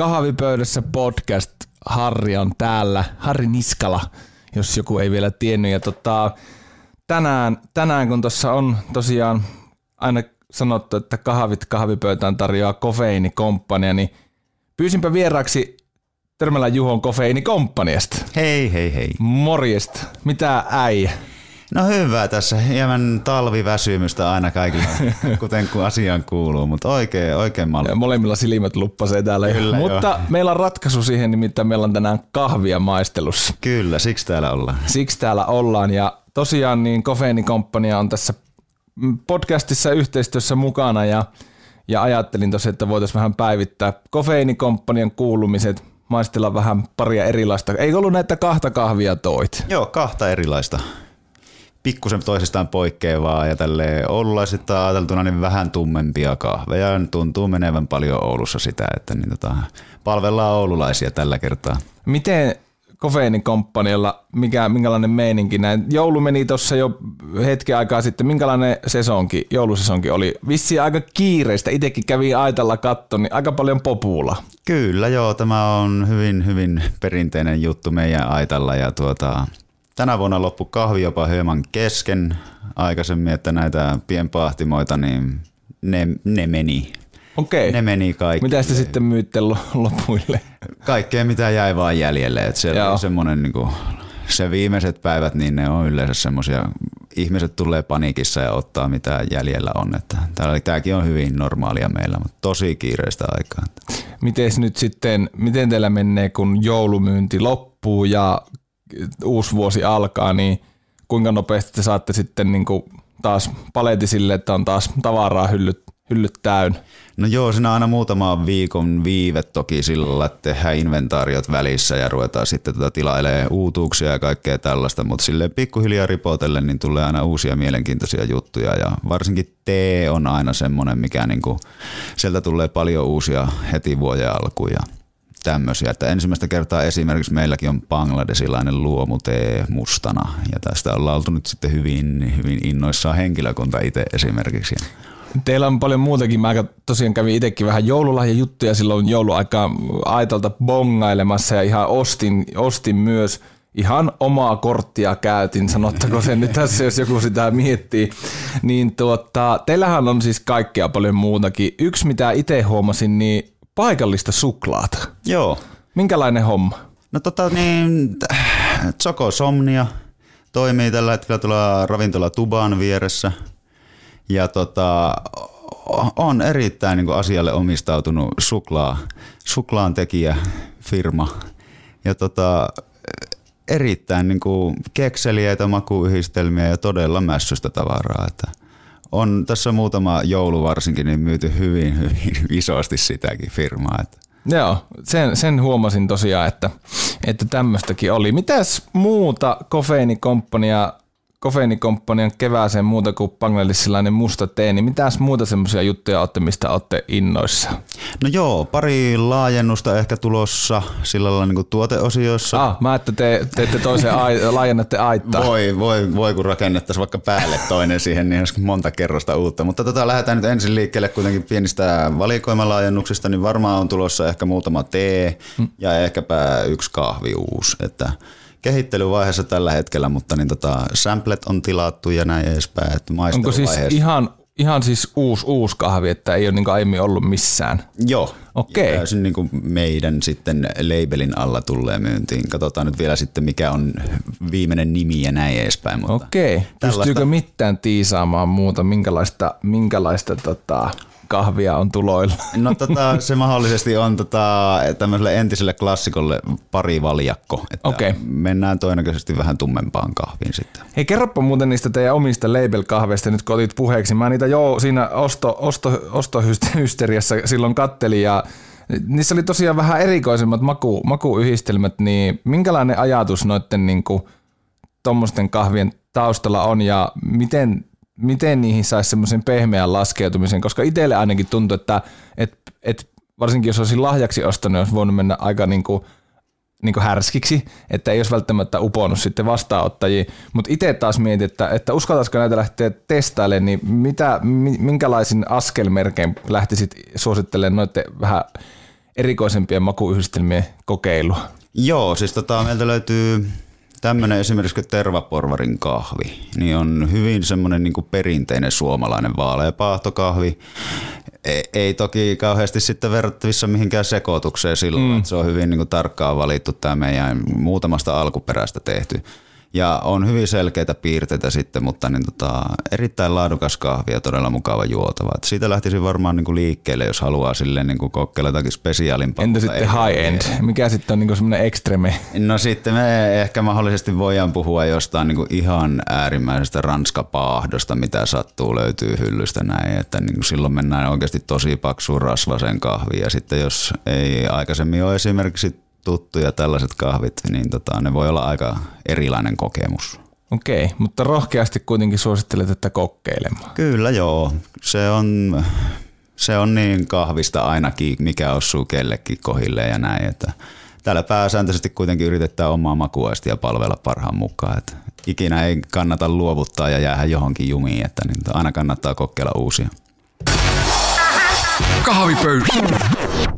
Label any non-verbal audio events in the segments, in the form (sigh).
Kahvipöydässä podcast. Harri on täällä. Harri Niskala, jos joku ei vielä tiennyt. Ja tota, tänään, tänään, kun tuossa on tosiaan aina sanottu, että kahvit kahvipöytään tarjoaa kofeiinikomppania, niin pyysinpä vieraaksi Törmälän Juhon kofeiinikomppaniasta. Hei, hei, hei. Morjesta. Mitä äijä? No hyvä tässä. Hieman talviväsymystä aina kaikille, (laughs) kuten kun asiaan kuuluu, mutta oikein, oikein malli. Ja molemmilla silmät luppasee täällä. Kyllä, Mutta joo. meillä on ratkaisu siihen, nimittäin meillä on tänään kahvia maistelussa. Kyllä, siksi täällä ollaan. Siksi täällä ollaan. Ja tosiaan niin Kofeinikomppania on tässä podcastissa yhteistyössä mukana ja, ja ajattelin tosiaan, että voitaisiin vähän päivittää Kofeinikomppanian kuulumiset, maistella vähän paria erilaista. Ei ollut näitä kahta kahvia toit. Joo, kahta erilaista. Pikkusen toisistaan poikkeavaa ja tälle oululaisista ajateltuna niin vähän tummempia kahveja. Tuntuu menevän paljon Oulussa sitä, että niin tota, palvellaan oululaisia tällä kertaa. Miten Kofeinikomppanialla, mikä, minkälainen meininki näin? Joulu meni tuossa jo hetken aikaa sitten. Minkälainen sesonki, joulusesonki oli? Vissi aika kiireistä. Itsekin kävi Aitalla katton, niin aika paljon popula. Kyllä joo, tämä on hyvin, hyvin perinteinen juttu meidän aitalla ja tuota, tänä vuonna loppu kahvi jopa hieman kesken aikaisemmin, että näitä pienpahtimoita, niin ne, ne meni. Okei. Ne meni kaikki. Mitä te sitten myytte lo- lopuille? Kaikkea mitä jäi vaan jäljelle. Että se semmoinen niin se viimeiset päivät, niin ne on yleensä semmoisia, ihmiset tulee paniikissa ja ottaa mitä jäljellä on. Että tämäkin on hyvin normaalia meillä, mutta tosi kiireistä aikaa. Miten nyt sitten, miten teillä menee, kun joulumyynti loppuu ja uusi vuosi alkaa, niin kuinka nopeasti te saatte sitten niin kuin taas paleti sille, että on taas tavaraa hyllyt, hyllyt täynnä? No joo, siinä on aina muutama viikon viive toki sillä että tehdään inventaariot välissä ja ruvetaan sitten tota tilailemaan uutuuksia ja kaikkea tällaista, mutta silleen pikkuhiljaa ripotellen niin tulee aina uusia mielenkiintoisia juttuja ja varsinkin tee on aina semmoinen, mikä niinku, sieltä tulee paljon uusia heti vuoden alkuun tämmöisiä. Että ensimmäistä kertaa esimerkiksi meilläkin on bangladesilainen luomutee mustana ja tästä ollaan oltu nyt sitten hyvin, hyvin innoissaan henkilökunta itse esimerkiksi. Teillä on paljon muutakin. Mä tosiaan kävin itsekin vähän joululahjajuttuja silloin jouluaikaa Aitalta bongailemassa ja ihan ostin, ostin myös ihan omaa korttia käytin, sanottako se nyt tässä, jos joku sitä miettii. Niin tuota, teillähän on siis kaikkea paljon muutakin. Yksi mitä itse huomasin, niin paikallista suklaata. Joo, Minkälainen homma? No tota niin, Choco Somnia toimii tällä hetkellä tuolla ravintola Tuban vieressä. Ja tota, on erittäin niin asialle omistautunut suklaa, suklaan tekijä firma. Ja tota, erittäin niin kuin kekseliäitä makuyhdistelmiä ja todella mässystä tavaraa. Että on tässä muutama joulu varsinkin niin myyty hyvin, hyvin (laughs) isosti sitäkin firmaa. Että Joo, sen, sen huomasin tosiaan, että, että tämmöistäkin oli. Mitäs muuta kofeinikomppania, kofeinikomppanian kevääseen muuta kuin bangladesilainen musta tee, niin mitäs muuta semmoisia juttuja olette, mistä olette innoissa? No joo, pari laajennusta ehkä tulossa sillä lailla niin kuin tuoteosioissa. Ah, mä että te teette toisen ai, (laughs) laajennatte aittaa. Voi, voi, voi, kun rakennettaisiin vaikka päälle toinen siihen, niin olisi monta kerrosta uutta. Mutta tota, lähdetään nyt ensin liikkeelle kuitenkin pienistä valikoimalaajennuksista, niin varmaan on tulossa ehkä muutama tee ja ehkäpä yksi kahvi uusi. Että kehittelyvaiheessa tällä hetkellä, mutta niin tota, samplet on tilattu ja näin edespäin. Että Onko siis ihan, ihan siis uusi, uusi kahvi, että ei ole niin aiemmin ollut missään? Joo. Okei. Ja Täysin niin kuin meidän sitten labelin alla tulee myyntiin. Katsotaan nyt vielä sitten mikä on viimeinen nimi ja näin edespäin. Mutta Okei. tällaista- Pystyykö mitään tiisaamaan muuta, minkälaista, minkälaista tota, kahvia on tuloilla? No tota, se mahdollisesti on tota, tämmöiselle entiselle klassikolle pari valjakko. Että Okei. Mennään todennäköisesti vähän tummempaan kahviin sitten. Hei, kerropa muuten niistä teidän omista label-kahveista nyt kun otit puheeksi. Mä niitä jo siinä osto, osto, ostohysteriassa silloin kattelin ja niissä oli tosiaan vähän erikoisemmat maku, makuyhdistelmät, niin minkälainen ajatus noiden niin tuommoisten kahvien taustalla on ja miten, miten niihin saisi semmoisen pehmeän laskeutumisen, koska itselle ainakin tuntuu, että et, et, varsinkin jos olisin lahjaksi ostanut, olisi voinut mennä aika niin kuin, niin kuin härskiksi, että ei olisi välttämättä uponut sitten vastaanottajiin. Mutta itse taas mietin, että, että uskaltaisiko näitä lähteä testailemaan, niin mitä, mi- minkälaisin askelmerkein lähtisit suosittelemaan noiden vähän erikoisempien makuyhdistelmien kokeilua? Joo, siis tota, meiltä löytyy tämmöinen esimerkiksi kuin tervaporvarin kahvi, niin on hyvin semmoinen niin perinteinen suomalainen vaaleapahtokahvi. Ei, ei toki kauheasti sitten verrattavissa mihinkään sekoitukseen silloin, mm. että se on hyvin niin kuin tarkkaan valittu tämä meidän muutamasta alkuperäistä tehty. Ja on hyvin selkeitä piirteitä sitten, mutta niin tota, erittäin laadukas kahvi ja todella mukava juotava. Et siitä lähtisin varmaan niin kuin liikkeelle, jos haluaa silleen niin kuin kokeilla jotakin spesiaalimpaa. Entä sitten ei- high end? Mikä sitten on niin semmoinen extreme? No sitten me ehkä mahdollisesti voidaan puhua jostain niin kuin ihan äärimmäisestä ranskapaahdosta, mitä sattuu löytyy hyllystä näin, että niin kuin silloin mennään oikeasti tosi paksuun rasvaseen kahviin ja sitten jos ei aikaisemmin ole esimerkiksi tuttuja tällaiset kahvit, niin tota, ne voi olla aika erilainen kokemus. Okei, mutta rohkeasti kuitenkin suosittelet, että kokeilemaan. Kyllä joo, se on, se on niin kahvista ainakin, mikä osuu kellekin kohille ja näin, että täällä pääsääntöisesti kuitenkin yritetään omaa makuaistia palvella parhaan mukaan, että ikinä ei kannata luovuttaa ja jäädä johonkin jumiin, että niin aina kannattaa kokeilla uusia. Kahvipöydä.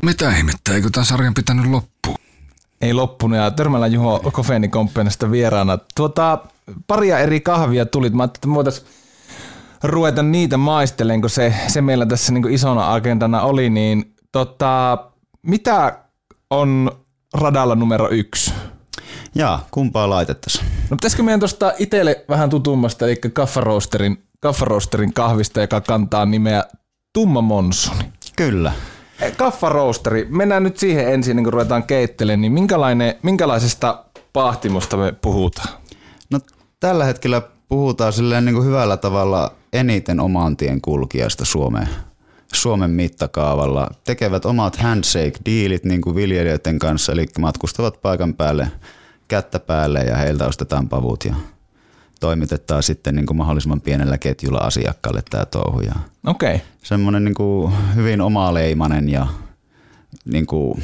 Mitä ihmettä, eikö tämän sarjan pitänyt loppua? Ei loppunut ja Törmällä Juho Kofeinikomppeenista vieraana. Tuota, paria eri kahvia tuli. Mä ajattelin, että me ruveta niitä maistelemaan, kun se, se meillä tässä niin isona agendana oli. Niin tota, mitä on radalla numero yksi? Jaa, kumpaa laitettaisiin? No pitäisikö meidän tuosta itselle vähän tutummasta, eli kaffaroosterin, kaffaroosterin kahvista, joka kantaa nimeä Tumma Monsuni. Kyllä. Kaffaroosteri, mennään nyt siihen ensin, niin kun ruvetaan keittelemään, niin minkälainen, minkälaisesta pahtimosta me puhutaan? No tällä hetkellä puhutaan silleen niin kuin hyvällä tavalla eniten oman tien kulkijasta Suomeen. Suomen mittakaavalla. Tekevät omat handshake-diilit niin kuin viljelijöiden kanssa, eli matkustavat paikan päälle kättä päälle ja heiltä ostetaan pavut ja toimitetaan sitten niin kuin mahdollisimman pienellä ketjulla asiakkaalle tämä touhu. Okei. Okay. semmoinen niin kuin hyvin omaleimainen ja niin kuin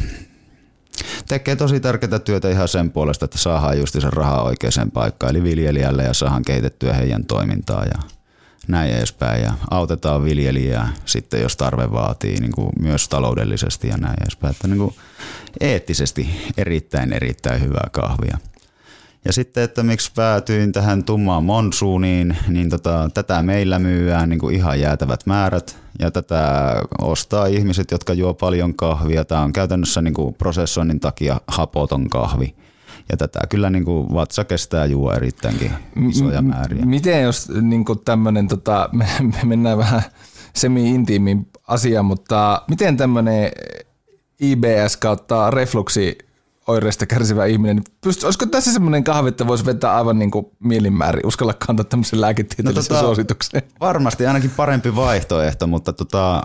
tekee tosi tärkeää työtä ihan sen puolesta, että saadaan just sen rahaa oikeaan paikkaan, eli viljelijälle ja saadaan kehitettyä heidän toimintaa ja näin edespäin. Ja autetaan viljelijää sitten, jos tarve vaatii, niin kuin myös taloudellisesti ja näin edespäin. Että niin kuin eettisesti erittäin, erittäin hyvää kahvia. Ja sitten, että miksi päätyin tähän tummaan monsuuniin, niin tota, tätä meillä myyään niin kuin ihan jäätävät määrät. Ja tätä ostaa ihmiset, jotka juo paljon kahvia. Tämä on käytännössä niin kuin prosessoinnin takia hapoton kahvi. Ja tätä kyllä niin kuin vatsa kestää juo erittäinkin isoja määriä. Miten jos niin tämmöinen, tota, me, me mennään vähän semi-intiimiin asiaan, mutta miten tämmöinen IBS kautta refluksi oireista kärsivä ihminen, niin pyst- olisiko tässä semmoinen kahvi, että voisi vetää aivan niin kuin mielinmäärin, uskalla kantaa tämmöisen lääketieteellisen no, tota, suosituksen? Varmasti ainakin parempi vaihtoehto, mutta tota,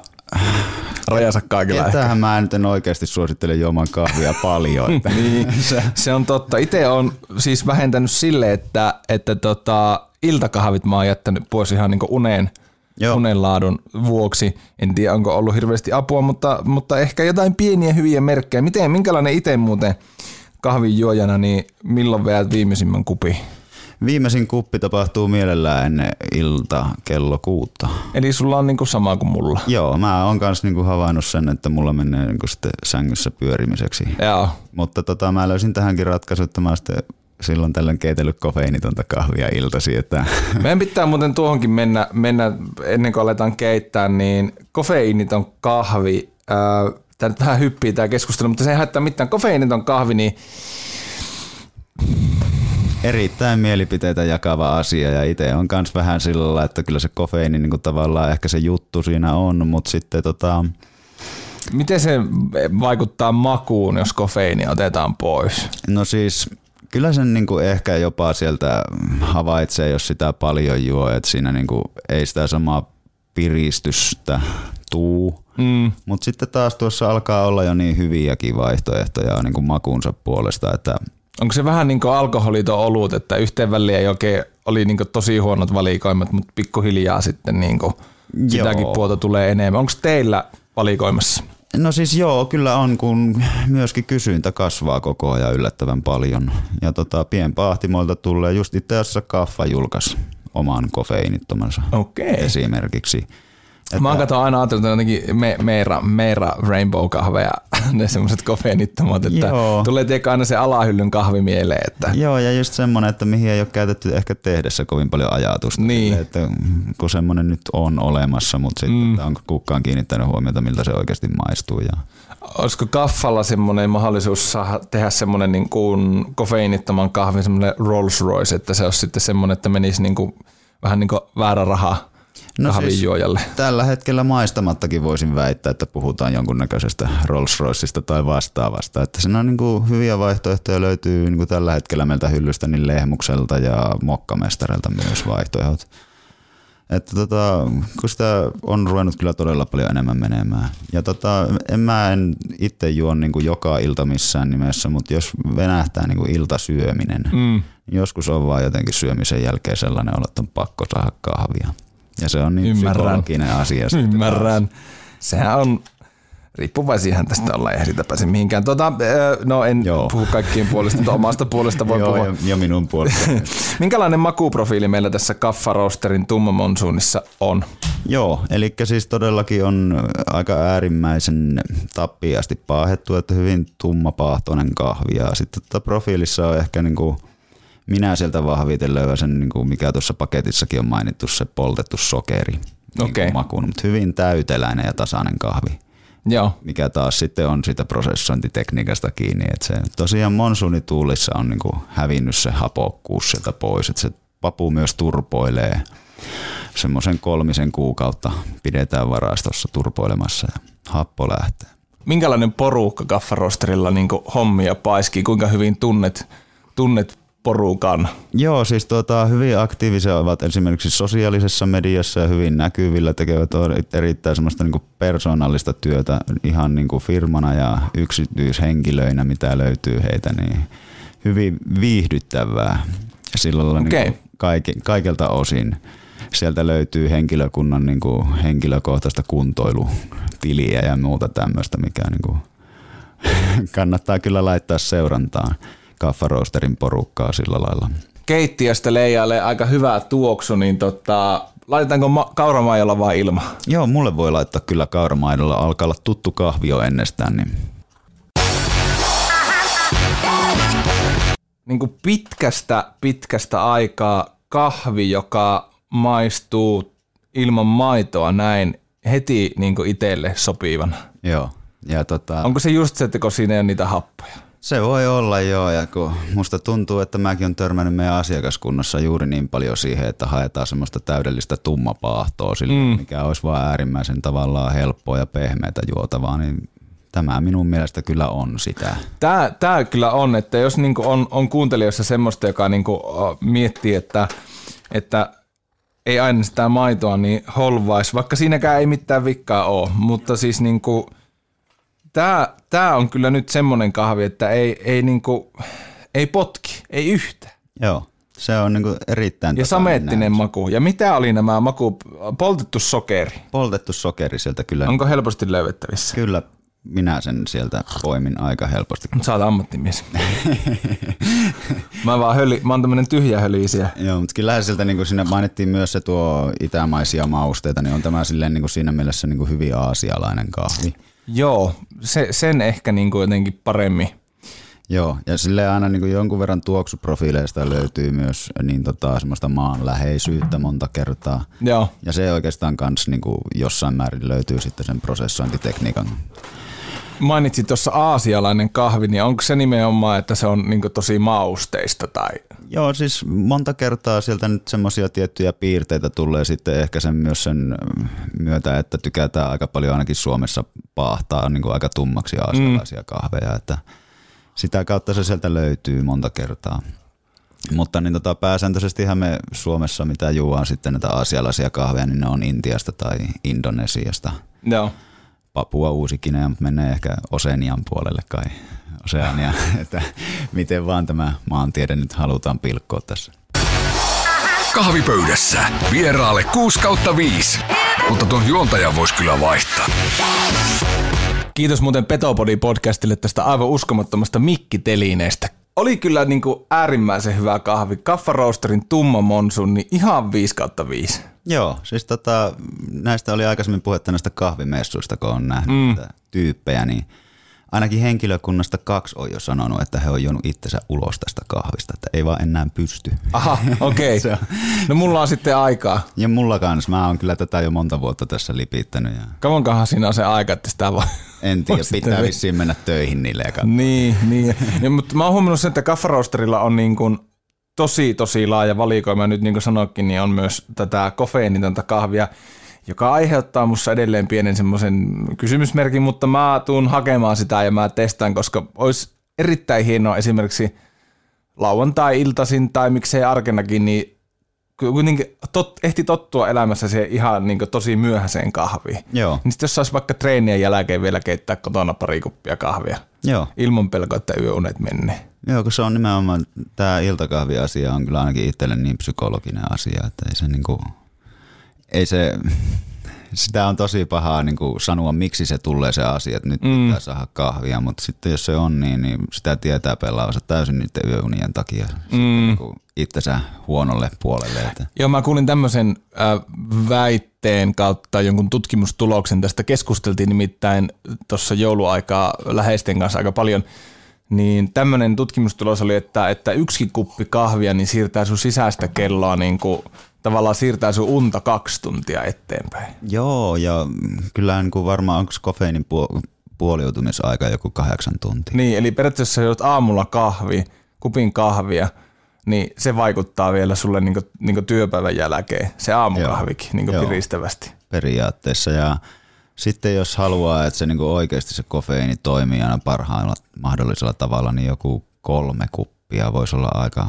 Rajansa kaikilla. Ketähän mä nyt en oikeasti suosittele juomaan kahvia paljon. Että (laughs) niin, se. se on totta. Itse on siis vähentänyt sille, että, että tota, iltakahvit mä oon jättänyt pois ihan niin uneen, Joo. unen laadun vuoksi. En tiedä, onko ollut hirveästi apua, mutta, mutta ehkä jotain pieniä hyviä merkkejä. Miten, minkälainen itse muuten kahvin juojana, niin milloin veät viimeisimmän kupi? Viimeisin kuppi tapahtuu mielellään ennen ilta kello kuutta. Eli sulla on niinku sama kuin mulla. Joo, mä oon kanssa niinku havainnut sen, että mulla menee niinku sitten sängyssä pyörimiseksi. Joo. Mutta tota, mä löysin tähänkin ratkaisu, että mä sitten silloin tällöin keitellyt kofeiinitonta kahvia iltasi. Että Meidän pitää muuten tuohonkin mennä, mennä ennen kuin aletaan keittää, niin kofeiiniton kahvi, tämä nyt vähän hyppii tämä keskustelu, mutta se ei haittaa mitään. Kofeiiniton kahvi, niin erittäin mielipiteitä jakava asia ja itse on kans vähän sillä lailla, että kyllä se kofeiini niin tavallaan ehkä se juttu siinä on, mutta sitten tota, Miten se vaikuttaa makuun, jos kofeiini otetaan pois? no siis kyllä sen niin kuin ehkä jopa sieltä havaitsee, jos sitä paljon juo, että siinä niin kuin ei sitä samaa piristystä tuu. Mm. Mutta sitten taas tuossa alkaa olla jo niin hyviäkin vaihtoehtoja niin kuin makuunsa puolesta, että Onko se vähän niin kuin alkoholiton olut, että yhteen väliin ei oikein oli niin kuin tosi huonot valikoimat, mutta pikkuhiljaa sitten niin kuin sitäkin Joo. puolta tulee enemmän. Onko teillä valikoimassa? No siis joo, kyllä on, kun myöskin kysyntä kasvaa koko ajan yllättävän paljon. Ja tota, pienpahtimoilta tulee just itse asiassa Kaffa julkaisi oman kofeiinittomansa Okei. esimerkiksi. Että... Mä oon kato aina ajatellut, että jotenkin me, meera, meera rainbow kahveja, (laughs) ne semmoiset kofeiinittomat, että Joo. tulee tiedätkö aina se alahyllyn kahvi mieleen, että Joo, ja just semmoinen, että mihin ei ole käytetty ehkä tehdessä kovin paljon ajatusta. Niin. Että kun semmoinen nyt on olemassa, mutta sitten mm. onko kukaan kiinnittänyt huomiota, miltä se oikeasti maistuu. Ja... olisiko kaffalla semmoinen mahdollisuus saada tehdä semmoinen niin kuin kofeiinittoman kahvin semmoinen Rolls Royce, että se olisi sitten semmoinen, että menisi niin kuin, vähän niin kuin väärä raha No kahvinjuojalle. siis, tällä hetkellä maistamattakin voisin väittää, että puhutaan jonkunnäköisestä Rolls Royceista tai vastaavasta. Että siinä on niin kuin hyviä vaihtoehtoja löytyy niin kuin tällä hetkellä meiltä hyllystä niin Lehmukselta ja Mokkamestareilta myös vaihtoehdot. Että tota, kun sitä on ruvennut kyllä todella paljon enemmän menemään. Ja tota, en mä en itse juo niin kuin joka ilta missään nimessä, mutta jos venähtää niin kuin iltasyöminen, mm. joskus on vaan jotenkin syömisen jälkeen sellainen olo, että on pakko saada kahvia. Ja se on niin Ymmärrän. asia. Ymmärrän. Sehän on, riippuvaisiahan tästä olla, ei ehditä pääse mihinkään. Tota, no en Joo. Puhu kaikkien puolesta, mutta omasta puolesta voi Joo, puhua. ja, ja minun puolesta. (laughs) Minkälainen makuprofiili meillä tässä Kaffa Roasterin Tumma Monsuunissa on? Joo, eli siis todellakin on aika äärimmäisen tappiasti paahettu, että hyvin tummapaahtoinen kahvi. Ja sitten tota profiilissa on ehkä niin kuin minä sieltä vahviten löysin, niin kuin mikä tuossa paketissakin on mainittu, se poltettu sokeri niin Okei. kuin makuun, mutta hyvin täyteläinen ja tasainen kahvi. Joo. mikä taas sitten on sitä prosessointitekniikasta kiinni. Että se tosiaan monsuunituulissa on niinku hävinnyt se hapokkuus sieltä pois, että se papu myös turpoilee. Semmoisen kolmisen kuukautta pidetään varastossa turpoilemassa ja happo lähtee. Minkälainen porukka Kaffa Roasterilla niin hommia paiskii? Kuinka hyvin tunnet, tunnet porukan? Joo, siis tuota, hyvin aktiivisia ovat esimerkiksi sosiaalisessa mediassa ja hyvin näkyvillä, tekevät erittäin semmoista niin persoonallista työtä ihan niin kuin firmana ja yksityishenkilöinä, mitä löytyy heitä, niin hyvin viihdyttävää. Sillä lailla Okei. niin kaike, kaikelta osin. Sieltä löytyy henkilökunnan niin kuin henkilökohtaista kuntoilutiliä ja muuta tämmöistä, mikä niin kuin (laughs) kannattaa kyllä laittaa seurantaan Kaffa Roasterin porukkaa sillä lailla. Keittiöstä leijailee aika hyvä tuoksu, niin tota, laitetaanko ma- kauramaijolla vai ilma? Joo, mulle voi laittaa kyllä kauramaidolla. Alkaa olla tuttu kahvi jo ennestään. Niin. Niin kuin pitkästä, pitkästä aikaa kahvi, joka maistuu ilman maitoa näin heti niin itselle sopivana. Joo. Ja tota, Onko se just se, että kun siinä ei ole niitä happoja? Se voi olla joo, ja kun musta tuntuu, että mäkin on törmännyt meidän asiakaskunnassa juuri niin paljon siihen, että haetaan semmoista täydellistä tummapaahtoa sille, mm. mikä olisi vaan äärimmäisen tavallaan helppoa ja pehmeätä juotavaa, niin tämä minun mielestä kyllä on sitä. Tämä, tämä kyllä on, että jos niinku on, on kuuntelijoissa semmoista, joka ö, miettii, että, että ei aina sitä maitoa niin holvais, vaikka siinäkään ei mitään vikkaa ole, mutta siis niinku, tämä, tämä on kyllä nyt semmoinen kahvi, että ei, ei, niinku, ei potki, ei yhtä. Joo, se on niinku erittäin Ja sameettinen näytös. maku. Ja mitä oli nämä maku, poltettu sokeri? Poltettu sokeri sieltä kyllä, Onko helposti löydettävissä? kyllä minä sen sieltä poimin aika helposti. Sä oot ammattimies. mä, vaan höli, mä oon tämmönen tyhjä hölisiä. Joo, mutta kyllä sieltä niin siinä mainittiin myös se tuo itämaisia mausteita, niin on tämä silleen niin siinä mielessä niin hyvin aasialainen kahvi. Joo, se, sen ehkä niin kuin jotenkin paremmin. Joo, ja sille aina niin jonkun verran tuoksuprofiileista löytyy myös niin tota, semmoista maanläheisyyttä monta kertaa. Joo, Ja se oikeastaan kans niin jossain määrin löytyy sitten sen prosessointitekniikan mainitsit tuossa aasialainen kahvi, niin onko se nimenomaan, että se on niin tosi mausteista tai? Joo, siis monta kertaa sieltä nyt semmoisia tiettyjä piirteitä tulee sitten ehkä sen myös sen myötä, että tykätään aika paljon ainakin Suomessa paahtaa niin aika tummaksi aasialaisia mm. kahveja, että sitä kautta se sieltä löytyy monta kertaa. Mutta niin tota, pääsääntöisesti me Suomessa, mitä juodaan sitten näitä aasialaisia kahveja, niin ne on Intiasta tai Indonesiasta. Joo. Papua Uusi Kinea, mutta menee ehkä Oseanian puolelle kai. Oseania, (laughs) että miten vaan tämä maantiede nyt halutaan pilkkoa tässä. Kahvipöydässä vieraalle 6 kautta 5, mutta tuon juontajan voisi kyllä vaihtaa. Kiitos muuten Petopodi podcastille tästä aivan uskomattomasta mikkitelineestä. Oli kyllä niin kuin äärimmäisen hyvä kahvi. Kaffa Roasterin tumma monsun, niin ihan 5 kautta 5. Joo, siis tota, näistä oli aikaisemmin puhetta näistä kahvimessuista, kun on nähnyt mm. tyyppejä, niin ainakin henkilökunnasta kaksi on jo sanonut, että he on juonut itsensä ulos tästä kahvista, että ei vaan enää pysty. Aha, okei. (laughs) Okay. no mulla on sitten aikaa. Ja mulla kanssa. Mä oon kyllä tätä jo monta vuotta tässä lipittänyt. Ja... Kauankohan siinä on se aika, että sitä voi... En tiedä, pitää vissiin mennä töihin niille ja. Niin, niin. ja, mutta mä oon huomannut sen, että kaffaroasterilla on niin kuin tosi, tosi laaja valikoima. Nyt niin kuin sanoikin, niin on myös tätä kofeinitonta kahvia, joka aiheuttaa mussa edelleen pienen semmoisen kysymysmerkin, mutta mä tuun hakemaan sitä ja mä testaan, koska olisi erittäin hienoa esimerkiksi lauantai-iltaisin tai miksei arkenakin, niin kuitenkin tot, ehti tottua elämässä se ihan niin tosi myöhäiseen kahviin. Joo. Niin sitten jos saisi vaikka treenien jälkeen vielä keittää kotona pari kuppia kahvia. Joo. Ilman pelkoa, että yöunet menee. Joo, kun se on nimenomaan, tämä iltakahvi-asia on kyllä ainakin itselle niin psykologinen asia, että ei se niinku, ei se, sitä on tosi pahaa niin kuin sanoa, miksi se tulee se asia, että nyt mm. pitää saada kahvia, mutta sitten jos se on niin, niin sitä tietää pelaavansa täysin niiden yöunien takia mm. niin itsensä huonolle puolelle. Että. Joo, mä kuulin tämmöisen äh, väitteen kautta jonkun tutkimustuloksen. Tästä keskusteltiin nimittäin tuossa jouluaikaa läheisten kanssa aika paljon – niin tämmöinen tutkimustulos oli, että, että yksi kuppi kahvia niin siirtää sun sisäistä kelloa niin kuin, tavallaan siirtää sun unta kaksi tuntia eteenpäin. Joo, ja kyllä niin kuin varmaan onko kofeiinin puoliutumisaika joku kahdeksan tuntia. Niin, eli periaatteessa jos aamulla kahvi, kupin kahvia, niin se vaikuttaa vielä sulle niin kuin, niin kuin työpäivän jälkeen, se aamukahvikin niin kuin piristävästi. Periaatteessa, ja sitten jos haluaa, että se niin oikeasti se kofeiini toimii aina parhaalla mahdollisella tavalla, niin joku kolme kuppia voisi olla aika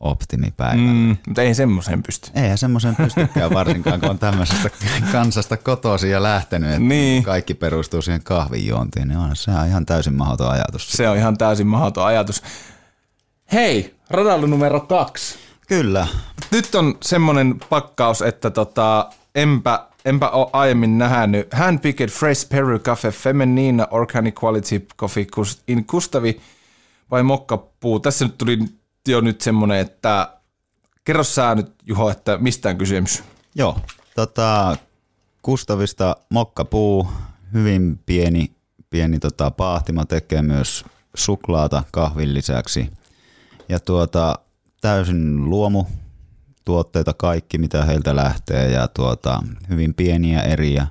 optimipäivä. Mm, mutta ei semmoiseen pysty. Eihän semmoiseen pystykään varsinkaan, kun on tämmöisestä kansasta kotoisin ja lähtenyt, että niin. kaikki perustuu siihen kahvinjuontiin, niin on se on ihan täysin mahdoton ajatus. Se on ihan täysin mahdoton ajatus. Hei, radalla numero kaksi. Kyllä. Nyt on semmoinen pakkaus, että tota, enpä enpä ole aiemmin nähnyt. Handpicked Fresh Peru Cafe Feminina Organic Quality Coffee in Kustavi vai mokkapuu. Tässä nyt tuli jo nyt semmoinen, että kerro sä nyt Juho, että mistä on kysymys? Joo, tota, Kustavista mokkapuu, hyvin pieni, pieni tota, paahtima tekee myös suklaata kahvin lisäksi. Ja tuota, täysin luomu tuotteita kaikki, mitä heiltä lähtee ja tuota, hyvin pieniä eriä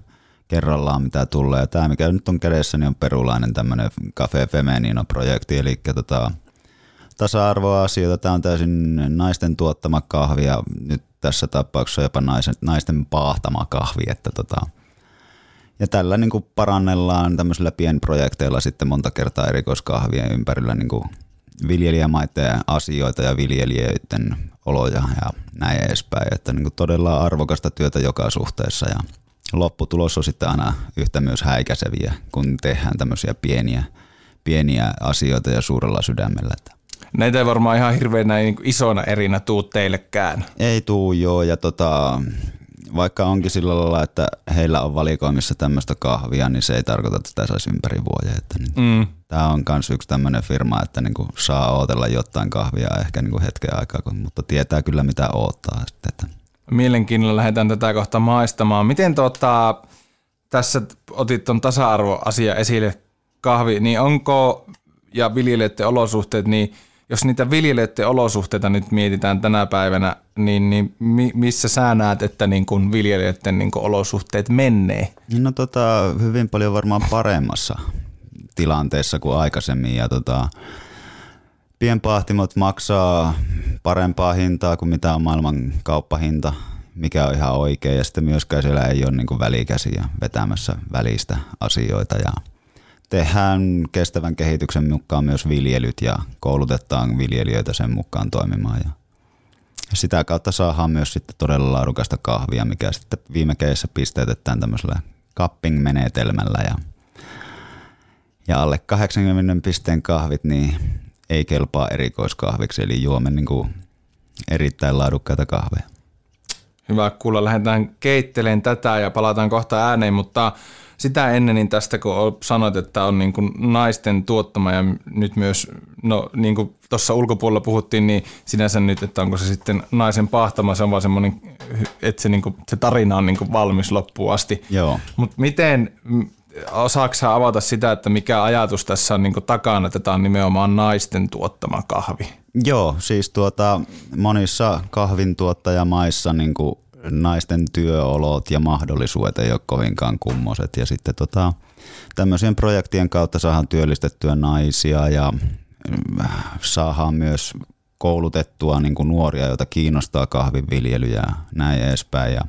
kerrallaan, mitä tulee. Ja tämä, mikä nyt on kädessä, niin on perulainen tämmöinen Cafe Femenino-projekti, eli tota, tasa-arvoasioita. Tämä on täysin naisten tuottama kahvi ja nyt tässä tapauksessa jopa naisen, naisten paahtama kahvi, että tota, ja tällä niin kuin parannellaan tämmöisillä pienprojekteilla sitten monta kertaa erikoiskahvien ympärillä niin kuin viljelijämaiden asioita ja viljelijöiden oloja ja näin edespäin. Että niin kuin todella arvokasta työtä joka suhteessa ja lopputulos on sitten aina yhtä myös häikäiseviä, kun tehdään tämmöisiä pieniä, pieniä asioita ja suurella sydämellä. Näitä ei varmaan ihan hirveän näin niin isona erinä tuu teillekään. Ei tuu joo ja tota, vaikka onkin sillä lailla, että heillä on valikoimissa tämmöistä kahvia, niin se ei tarkoita, että sitä saisi ympäri vuoden. Että niin mm. Tämä on myös yksi tämmöinen firma, että niin kuin saa odotella jotain kahvia ehkä niin kuin hetken aikaa, mutta tietää kyllä mitä odottaa. Sitten, että. Mielenkiinnolla lähdetään tätä kohta maistamaan. Miten tuota, tässä otit tuon tasa-arvoasia esille kahvi, niin onko ja viljelijöiden olosuhteet, niin – jos niitä viljelijöiden olosuhteita nyt mietitään tänä päivänä, niin, niin missä sä näet, että niin kuin viljelijöiden niin kuin olosuhteet menee? No tota, hyvin paljon varmaan paremmassa. tilanteessa kuin aikaisemmin ja tota, pienpahtimot maksaa parempaa hintaa kuin mitä on maailman kauppahinta, mikä on ihan oikein ja sitten myöskään siellä ei ole niin välikäsiä vetämässä välistä asioita ja tehdään kestävän kehityksen mukaan myös viljelyt ja koulutetaan viljelijöitä sen mukaan toimimaan ja sitä kautta saadaan myös sitten todella laadukasta kahvia, mikä sitten viime kädessä pisteytetään tämmöisellä cupping-menetelmällä ja, ja alle 80 pisteen kahvit niin ei kelpaa erikoiskahviksi, eli juomme niin kuin erittäin laadukkaita kahveja. Hyvä kuulla. Lähdetään keitteleen tätä ja palataan kohta ääneen, mutta sitä ennen niin tästä kun sanoit, että on niin kuin naisten tuottama ja nyt myös, no niin kuin tuossa ulkopuolella puhuttiin, niin sinänsä nyt, että onko se sitten naisen pahtama, se on vaan semmoinen, että se, niin kuin, se tarina on niin kuin valmis loppuun asti. Joo. Mutta miten, osaako avata sitä, että mikä ajatus tässä on niin kuin takana, että tämä on nimenomaan naisten tuottama kahvi? Joo, siis tuota, monissa kahvintuottajamaissa niin kuin naisten työolot ja mahdollisuudet ei ole kovinkaan kummoset. Ja sitten tota, tämmöisien projektien kautta saadaan työllistettyä naisia ja äh, saadaan myös koulutettua niin kuin nuoria, joita kiinnostaa kahvinviljely ja näin edespäin. Ja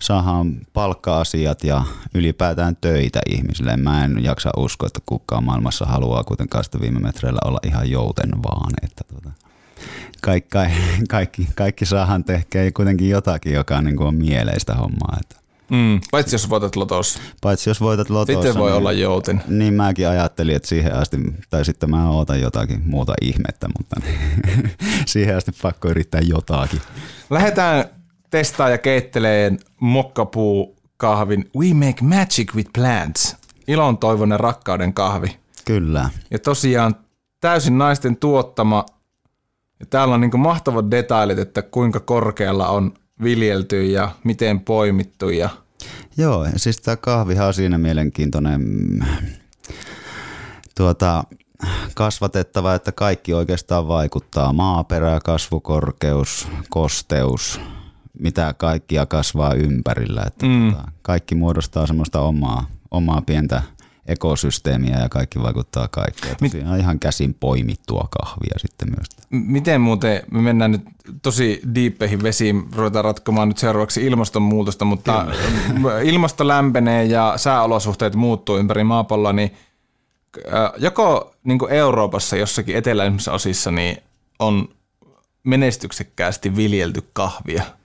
saadaan palkka-asiat ja ylipäätään töitä ihmisille. Mä en jaksa uskoa, että kukaan maailmassa haluaa kuitenkaan sitä viime metreillä olla ihan jouten vaan. Että tota, kaikki, kaikki, kaikki, kaikki saahan tehkeä kuitenkin jotakin, joka on, niin kuin on mieleistä hommaa. Että. Mm, paitsi jos voitat lotossa. Paitsi jos voitat lotossa. Sitten voi niin, olla jouten. Niin mäkin ajattelin, että siihen asti, tai sitten mä ootan jotakin muuta ihmettä, mutta (laughs) siihen asti pakko yrittää jotakin. Lähdetään testaa ja keitteleen mokkapuu kahvin We Make Magic with Plants. Ilon toivonen rakkauden kahvi. Kyllä. Ja tosiaan täysin naisten tuottama ja täällä on niin mahtavat detailit, että kuinka korkealla on viljelty ja miten poimittu. Ja... Joo, siis tämä kahvihan on siinä mielenkiintoinen tuota, kasvatettava, että kaikki oikeastaan vaikuttaa. Maaperä, kasvukorkeus, kosteus, mitä kaikkia kasvaa ympärillä. Että mm. tuota, kaikki muodostaa semmoista omaa, omaa pientä ekosysteemiä ja kaikki vaikuttaa kaikkeen. Tosiaan ihan käsin poimittua kahvia sitten myös. Miten muuten, me mennään nyt tosi diippeihin vesiin, ruvetaan ratkomaan nyt seuraavaksi ilmastonmuutosta, mutta Kyllä. ilmasto lämpenee ja sääolosuhteet muuttuu ympäri maapalloa, niin joko niin Euroopassa jossakin eteläisissä osissa niin on menestyksekkäästi viljelty kahvia –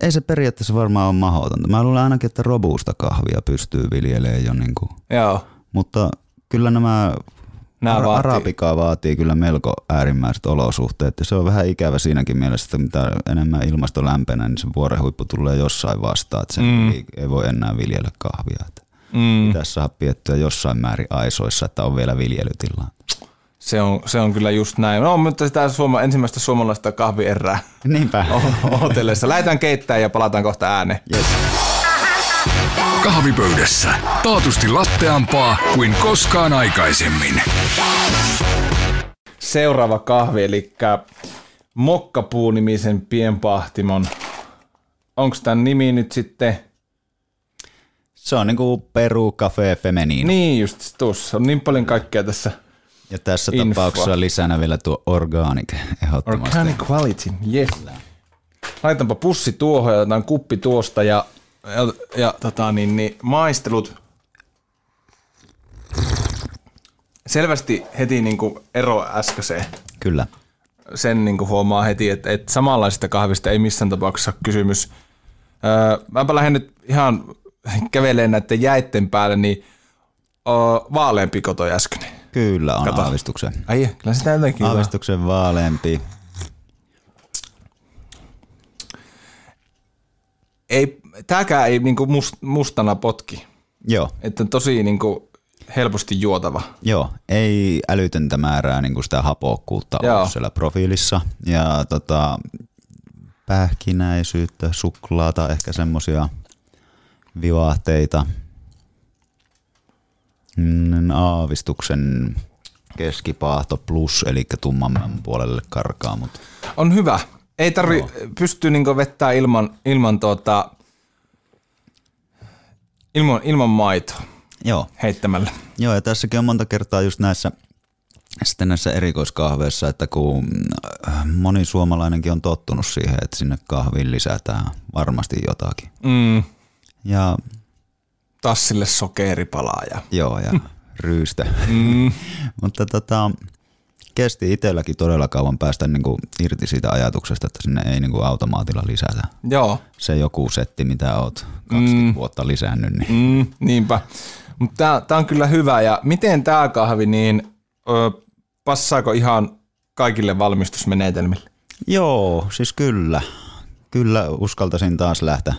ei se periaatteessa varmaan ole mahdotonta. Mä luulen ainakin, että robuusta kahvia pystyy viljelemään jo. Niin kuin. Joo. Mutta kyllä nämä Nämä vaatii. Arabika vaatii kyllä melko äärimmäiset olosuhteet ja se on vähän ikävä siinäkin mielessä, että mitä enemmän ilmasto lämpenee, niin se vuorehuippu tulee jossain vastaan, että sen mm. ei, ei voi enää viljellä kahvia. Että mm. Pitäisi saada piettyä jossain määrin aisoissa, että on vielä viljelytilaa. Se on, se on kyllä just näin. No, mutta sitä suoma, ensimmäistä suomalaista kahvierää Niinpä. (laughs) hotellissa. Lähdetään keittämään ja palataan kohta ääneen. Yes. Kahvipöydässä. Taatusti latteampaa kuin koskaan aikaisemmin. Seuraava kahvi, eli Mokkapuu-nimisen pienpahtimon. Onko tämän nimi nyt sitten se on niinku Peru Cafe Femeniin. Niin just tuossa. On niin paljon kaikkea tässä ja tässä Info. tapauksessa lisänä vielä tuo organic ehdottomasti. Organic quality, yes. Laitanpa pussi tuohon ja otetaan kuppi tuosta ja, ja, ja tota, niin, niin, maistelut. Selvästi heti niin kuin ero äskeiseen. Kyllä. Sen niin kuin huomaa heti, että, että samanlaisista kahvista ei missään tapauksessa kysymys. Öö, mäpä lähden nyt ihan kävelemään näiden jäitten päälle, niin vaaleampi koto äsken. Kyllä on Kato. aavistuksen. Ai, kyllä sitä jotenkin Aavistuksen vaaleampi. Ei, tääkään ei niinku must, mustana potki. Joo. Että tosi niinku helposti juotava. Joo, ei älytöntä määrää niinku sitä hapokkuutta Joo. ollut siellä profiilissa. Ja tota, pähkinäisyyttä, suklaata, ehkä semmosia vivahteita – aavistuksen keskipaahto plus, eli tumman puolelle karkaa. Mutta. On hyvä. Ei tarvi, no. pystyy niinku vettää ilman, ilman, tuota, ilman, ilman maitoa. Joo. heittämällä. Joo, ja tässäkin on monta kertaa just näissä, sitten näissä erikoiskahveissa, että kun äh, moni suomalainenkin on tottunut siihen, että sinne kahviin lisätään varmasti jotakin. Mm, Ja tassille sokeripalaa ja joo, ja ryystä. mm, (laughs) Mutta tota, kesti itselläkin todella kauan päästä niinku irti siitä ajatuksesta, että sinne ei niinku automaatilla lisätä. joo, Se joku setti, mitä oot 20 Mm. vuotta lisännyt, niin mm, niinpä. Mutta tää on kyllä hyvä ja miten tää kahvi, niin ö, passaako ihan kaikille valmistusmenetelmille? Joo, siis kyllä. Kyllä uskaltaisin taas lähteä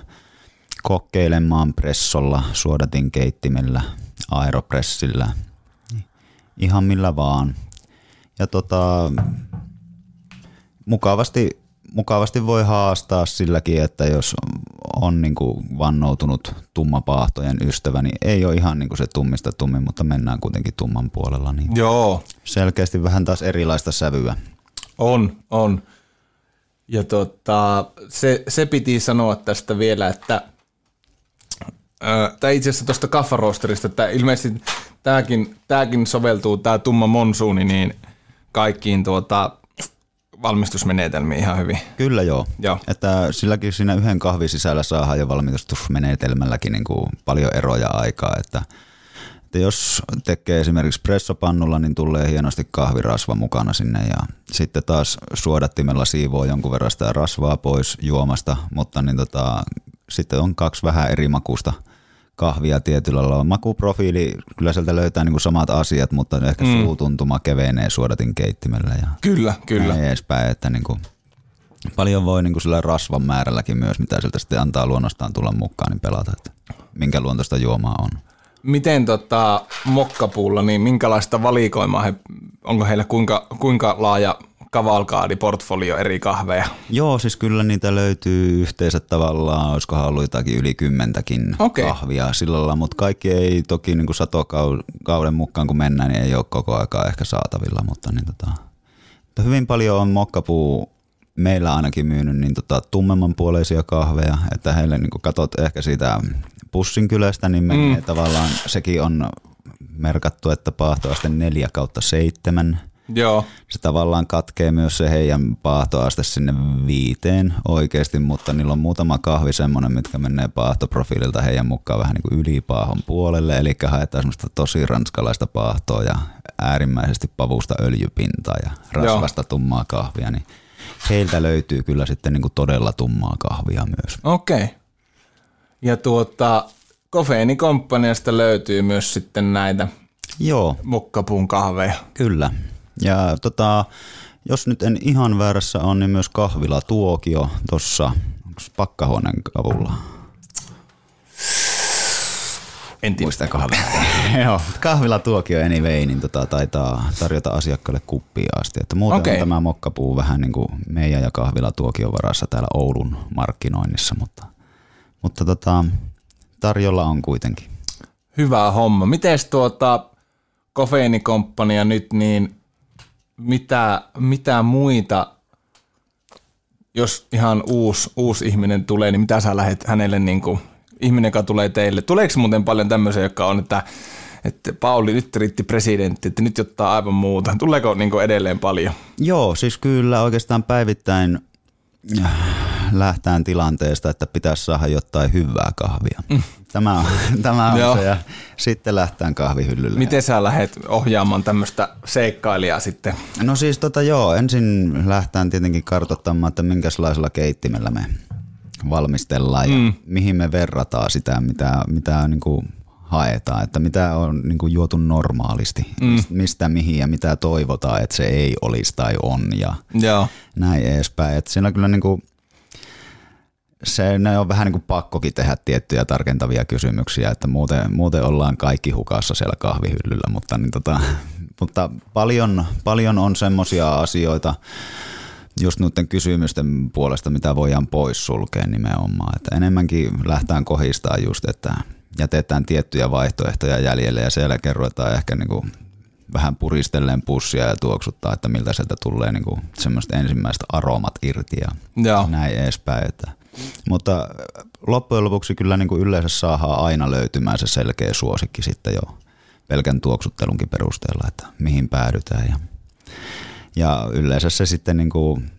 kokeilemaan pressolla, suodatin keittimellä, aeropressillä, ihan millä vaan. Ja tota, mukavasti, mukavasti voi haastaa silläkin, että jos on niin kuin vannoutunut tummapaahtojen ystävä, niin ei ole ihan niin kuin se tummista tummin, mutta mennään kuitenkin tumman puolella. Niin Joo, selkeästi vähän taas erilaista sävyä. on, on. Ja tota, se, se piti sanoa tästä vielä, että tai itse asiassa tuosta kaffaroosterista, että ilmeisesti tämäkin, tämäkin soveltuu, tämä tumma monsuuni, niin kaikkiin tuota, valmistusmenetelmiin ihan hyvin. Kyllä joo. Joo. Että silläkin siinä yhden kahvin sisällä saadaan jo valmistusmenetelmälläkin niin kuin paljon eroja aikaa. Että, että jos tekee esimerkiksi pressopannulla, niin tulee hienosti kahvirasva mukana sinne ja sitten taas suodattimella siivoo jonkun verran sitä rasvaa pois juomasta, mutta niin tota, sitten on kaksi vähän eri makusta kahvia tietyllä lailla. Makuprofiili, kyllä sieltä löytää niin kuin samat asiat, mutta ehkä mm. suutuntuma kevenee suodatin keittimellä ja Kyllä, kyllä. näin edespäin, että niin kuin paljon voi niin kuin sillä rasvan määrälläkin myös, mitä sieltä sitten antaa luonnostaan tulla mukaan, niin pelata, että minkä luontoista juomaa on. Miten tota, mokkapuulla, niin minkälaista valikoimaa, he, onko heillä kuinka, kuinka laaja kavalkaadi, portfolio eri kahveja? Joo, siis kyllä niitä löytyy yhteensä tavallaan, olisikohan ollut jotakin yli kymmentäkin Okei. kahvia sillä lailla, mutta kaikki ei toki niin kuin satokauden mukaan kun mennään, niin ei ole koko aikaa ehkä saatavilla, mutta niin tota, mutta hyvin paljon on mokkapuu meillä ainakin myynyt niin tota, tummemman puoleisia kahveja, että heille niin katot ehkä siitä pussin kylästä, niin menee mm. tavallaan, sekin on merkattu, että paahtoaste 4 kautta 7. Joo, Se tavallaan katkee myös se heidän paahtoaste sinne viiteen oikeasti, mutta niillä on muutama kahvi semmoinen, mitkä menee paahtoprofiililta heidän mukaan vähän niin kuin ylipaahon puolelle, eli haetaan semmoista tosi ranskalaista paahtoa ja äärimmäisesti pavusta öljypintaa ja rasvasta tummaa kahvia, niin heiltä löytyy kyllä sitten niin kuin todella tummaa kahvia myös. okei. Okay. Ja tuota, kofeiinikomppaniasta löytyy myös sitten näitä Joo, mokkapuun kahveja. Kyllä. Ja tota, jos nyt en ihan väärässä on, niin myös kahvila Tuokio tuossa pakkahuoneen kavulla. En tiedä. (laughs) Joo, kahvila Tuokio anyway, niin tota, taitaa tarjota asiakkaille kuppia asti. Että muuten Okei. on tämä mokkapuu vähän niin kuin meidän ja kahvila Tuokion varassa täällä Oulun markkinoinnissa, mutta, mutta tota, tarjolla on kuitenkin. Hyvä homma. Mites tuota kofeiinikomppania nyt, niin mitä, mitä muita, jos ihan uusi, uusi ihminen tulee, niin mitä sä lähet hänelle, niin kuin, ihminen, joka tulee teille, tuleeko muuten paljon tämmöisiä, jotka on, että, että Pauli nyt riitti presidentti, että nyt ottaa aivan muuta. Tuleeko niin edelleen paljon? Joo, siis kyllä oikeastaan päivittäin lähtään tilanteesta, että pitäisi saada jotain hyvää kahvia. Mm. Tämä on, (laughs) tämä on Joo. se ja sitten lähtään kahvihyllylle. Miten sä lähdet ohjaamaan tämmöistä seikkailijaa sitten? No siis tota joo, ensin lähtään tietenkin kartoittamaan, että minkälaisella keittimellä me valmistellaan ja Mm. mihin me verrataan sitä, mitä, mitä niin kuin haetaan, että mitä on niin kuin juotu normaalisti, mm. mistä mihin ja mitä toivotaan, että se ei olisi tai on ja Joo. näin edespäin. Että siinä kyllä niin kuin, se ne on vähän niin kuin pakkokin tehdä tiettyjä tarkentavia kysymyksiä, että muuten, muuten ollaan kaikki hukassa siellä kahvihyllyllä, mutta, niin tota, (laughs) mutta paljon, paljon on semmoisia asioita, just noiden kysymysten puolesta, mitä voidaan pois sulkea nimenomaan. Että enemmänkin lähtään kohistaa just, että jätetään tiettyjä vaihtoehtoja jäljelle ja siellä ruvetaan ehkä niin kuin vähän puristelleen pussia ja tuoksuttaa, että miltä sieltä tulee niin kuin semmoista ensimmäistä aromat irti ja Joo. näin edespäin. Että Mutta loppujen lopuksi kyllä niin kuin yleensä saadaan aina löytymään se selkeä suosikki sitten jo pelkän tuoksuttelunkin perusteella, että mihin päädytään. Ja, ja yleensä se sitten niin kuin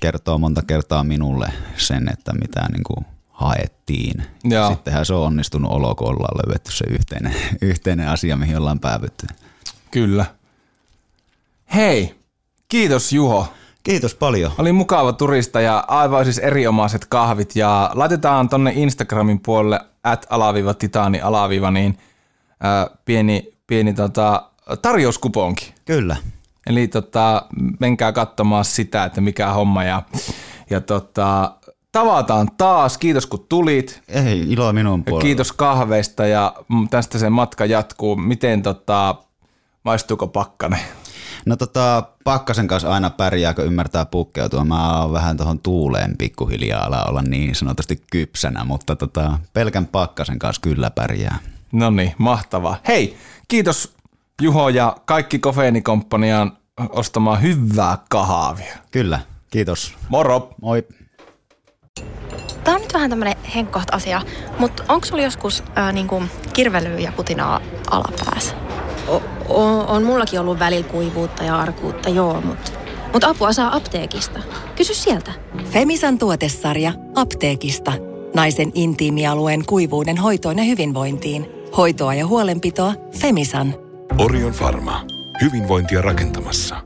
kertoo monta kertaa minulle sen, että mitä niin kuin haettiin. Joo. Sittenhän se on onnistunut olo, kun ollaan löydetty se yhteinen, (laughs) yhteinen asia, mihin ollaan päävytty. Kyllä. Hei, kiitos Juho. Kiitos paljon. Oli mukava turista ja aivan siis eriomaiset kahvit ja laitetaan tonne Instagramin puolelle at alaviiva titaani alaviiva niin ää, pieni, pieni tota, tarjouskuponki. Kyllä. Eli tota, menkää katsomaan sitä, että mikä homma ja, ja tota, tavataan taas. Kiitos kun tulit. Ei, iloa minun Ja puolella. kiitos kahveista ja tästä se matka jatkuu. Miten tota, maistuuko pakkane? No tota, pakkasen kanssa aina pärjää, kun ymmärtää pukkeutua. Mä oon vähän tuohon tuuleen pikkuhiljaa ala olla niin sanotusti kypsänä, mutta tota, pelkän pakkasen kanssa kyllä pärjää. No niin, mahtavaa. Hei, kiitos Juho ja kaikki Kofeinikomppanian ostamaan hyvää kahvia. Kyllä, kiitos. Moro! Moi. Tämä on nyt vähän tämmöinen henkkoht asia, mutta onko sulla joskus ää, niinku kirvelyä ja putinaa alapäässä? O- o- on mullakin ollut välillä kuivuutta ja arkuutta, joo, mutta mut apua saa apteekista. Kysy sieltä. Femisan tuotesarja apteekista. Naisen intiimialueen kuivuuden hoitoon ja hyvinvointiin. Hoitoa ja huolenpitoa Femisan. Orion Pharma. Hyvinvointia rakentamassa.